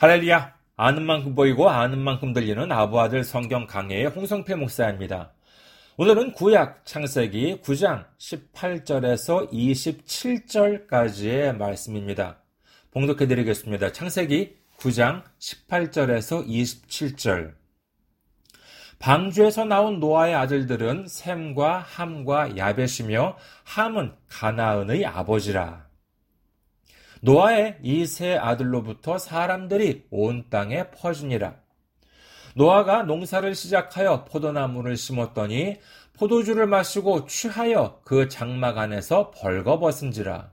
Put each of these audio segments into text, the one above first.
할렐루야! 아는 만큼 보이고 아는 만큼 들리는 아부아들 성경 강해의 홍성필 목사입니다. 오늘은 구약 창세기 9장 18절에서 27절까지의 말씀입니다. 봉독해 드리겠습니다. 창세기 9장 18절에서 27절. 방주에서 나온 노아의 아들들은 샘과 함과 야벳이며 함은 가나은의 아버지라. 노아의 이 세 아들로부터 사람들이 온 땅에 퍼지니라. 노아가 농사를 시작하여 포도나무를 심었더니 포도주를 마시고 취하여 그 장막 안에서 벌거벗은지라.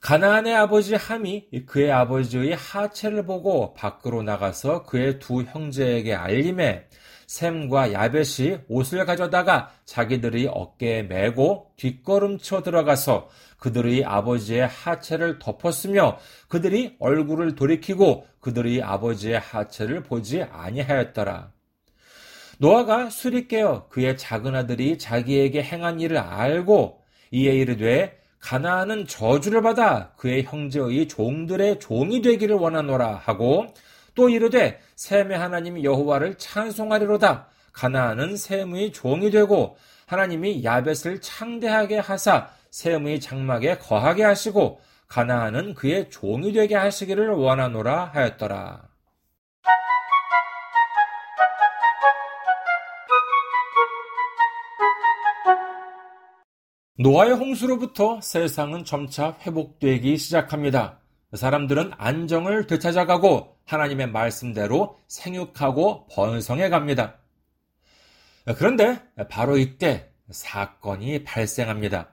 가나안의 아버지 함이 그의 아버지의 하체를 보고 밖으로 나가서 그의 두 형제에게 알림해 샘과 야벳이 옷을 가져다가 자기들이 어깨에 메고 뒷걸음쳐 들어가서 그들의 아버지의 하체를 덮었으며 그들이 얼굴을 돌이키고 그들의 아버지의 하체를 보지 아니하였더라. 노아가 술이 깨어 그의 작은 아들이 자기에게 행한 일을 알고 이에 이르되 가나안은 저주를 받아 그의 형제의 종들의 종이 되기를 원하노라 하고 또 이르되 셈의 하나님 여호와를 찬송하리로다. 가나안은 셈의 종이 되고 하나님이 야벳을 창대하게 하사 셈의 장막에 거하게 하시고 가나안은 그의 종이 되게 하시기를 원하노라 하였더라. 노아의 홍수로부터 세상은 점차 회복되기 시작합니다. 사람들은 안정을 되찾아가고 하나님의 말씀대로 생육하고 번성해 갑니다. 그런데 바로 이때 사건이 발생합니다.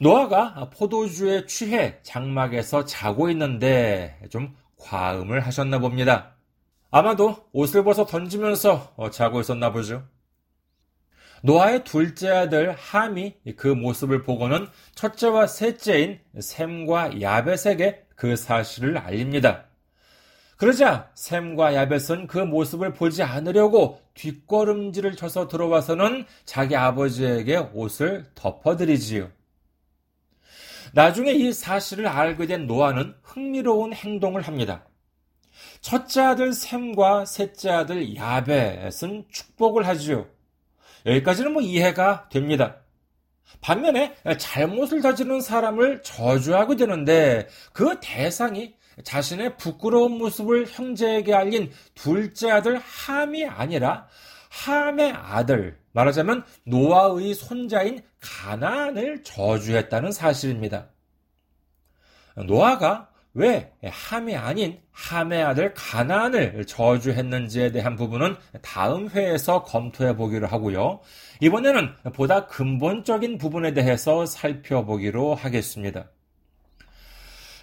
노아가 포도주에 취해 장막에서 자고 있는데 좀 과음을 하셨나 봅니다. 아마도 옷을 벗어 던지면서 자고 있었나 보죠. 노아의 둘째 아들 함이 그 모습을 보고는 첫째와 셋째인 샘과 야벳에게 그 사실을 알립니다. 그러자 샘과 야벳은 그 모습을 보지 않으려고 뒷걸음질을 쳐서 들어와서는 자기 아버지에게 옷을 덮어드리지요. 나중에 이 사실을 알게 된 노아는 흥미로운 행동을 합니다. 첫째 아들 샘과 셋째 아들 야벳은 축복을 하지요. 여기까지는 뭐 이해가 됩니다. 반면에 잘못을 저지른 사람을 저주하게 되는데 그 대상이 자신의 부끄러운 모습을 형제에게 알린 둘째 아들 함이 아니라 함의 아들, 말하자면 노아의 손자인 가나안을 저주했다는 사실입니다. 노아가 왜 함이 아닌 함의 아들 가나안을 저주했는지에 대한 부분은 다음 회에서 검토해 보기로 하고요. 이번에는 보다 근본적인 부분에 대해서 살펴보기로 하겠습니다.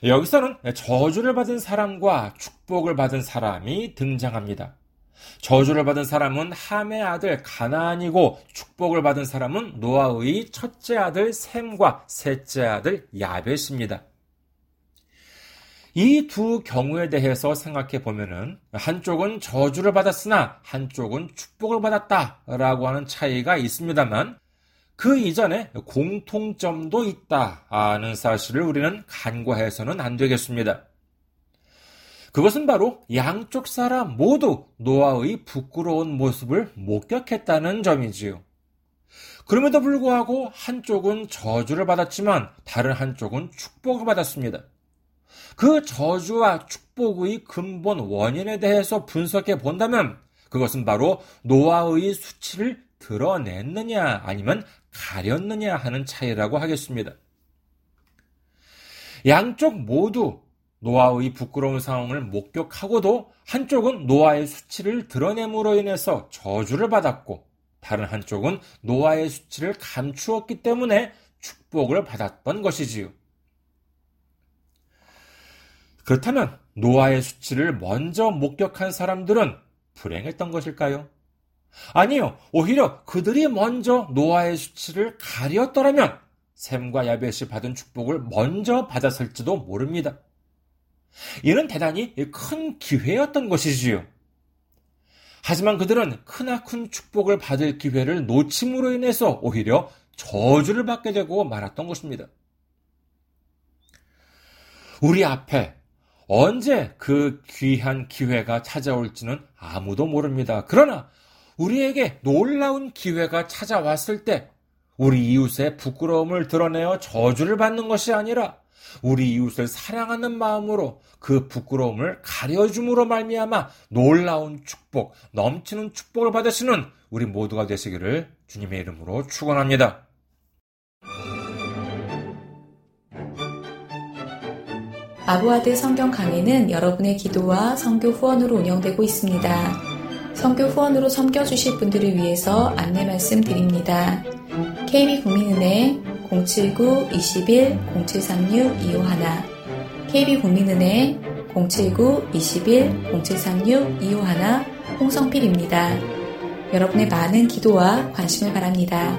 여기서는 저주를 받은 사람과 축복을 받은 사람이 등장합니다. 저주를 받은 사람은 함의 아들 가나안이고 축복을 받은 사람은 노아의 첫째 아들 샘과 셋째 아들 야벳입니다. 이 두 경우에 대해서 생각해 보면은 한쪽은 저주를 받았으나 한쪽은 축복을 받았다라고 하는 차이가 있습니다만 그 이전에 공통점도 있다는 사실을 우리는 간과해서는 안 되겠습니다. 그것은 바로 양쪽 사람 모두 노아의 부끄러운 모습을 목격했다는 점이지요. 그럼에도 불구하고 한쪽은 저주를 받았지만 다른 한쪽은 축복을 받았습니다. 그 저주와 축복의 근본 원인에 대해서 분석해 본다면 그것은 바로 노아의 수치를 드러냈느냐 아니면 가렸느냐 하는 차이라고 하겠습니다. 양쪽 모두 노아의 부끄러운 상황을 목격하고도 한쪽은 노아의 수치를 드러냄으로 인해서 저주를 받았고 다른 한쪽은 노아의 수치를 감추었기 때문에 축복을 받았던 것이지요. 그렇다면 노아의 수치를 먼저 목격한 사람들은 불행했던 것일까요? 아니요. 오히려 그들이 먼저 노아의 수치를 가렸더라면 샘과 야벳이 받은 축복을 먼저 받았을지도 모릅니다. 이는 대단히 큰 기회였던 것이지요. 하지만 그들은 크나큰 축복을 받을 기회를 놓침으로 인해서 오히려 저주를 받게 되고 말았던 것입니다. 우리 앞에 언제 그 귀한 기회가 찾아올지는 아무도 모릅니다. 그러나 우리에게 놀라운 기회가 찾아왔을 때 우리 이웃의 부끄러움을 드러내어 저주를 받는 것이 아니라 우리 이웃을 사랑하는 마음으로 그 부끄러움을 가려줌으로 말미암아 놀라운 축복, 넘치는 축복을 받으시는 우리 모두가 되시기를 주님의 이름으로 축원합니다. 아부아드 성경 강의는 여러분의 기도와 성교 후원으로 운영되고 있습니다. 성교 후원으로 섬겨주실 분들을 위해서 안내 말씀 드립니다. KB국민은행 079-21-0736-251 KB국민은행 079-21-0736-251 홍성필입니다. 여러분의 많은 기도와 관심을 바랍니다.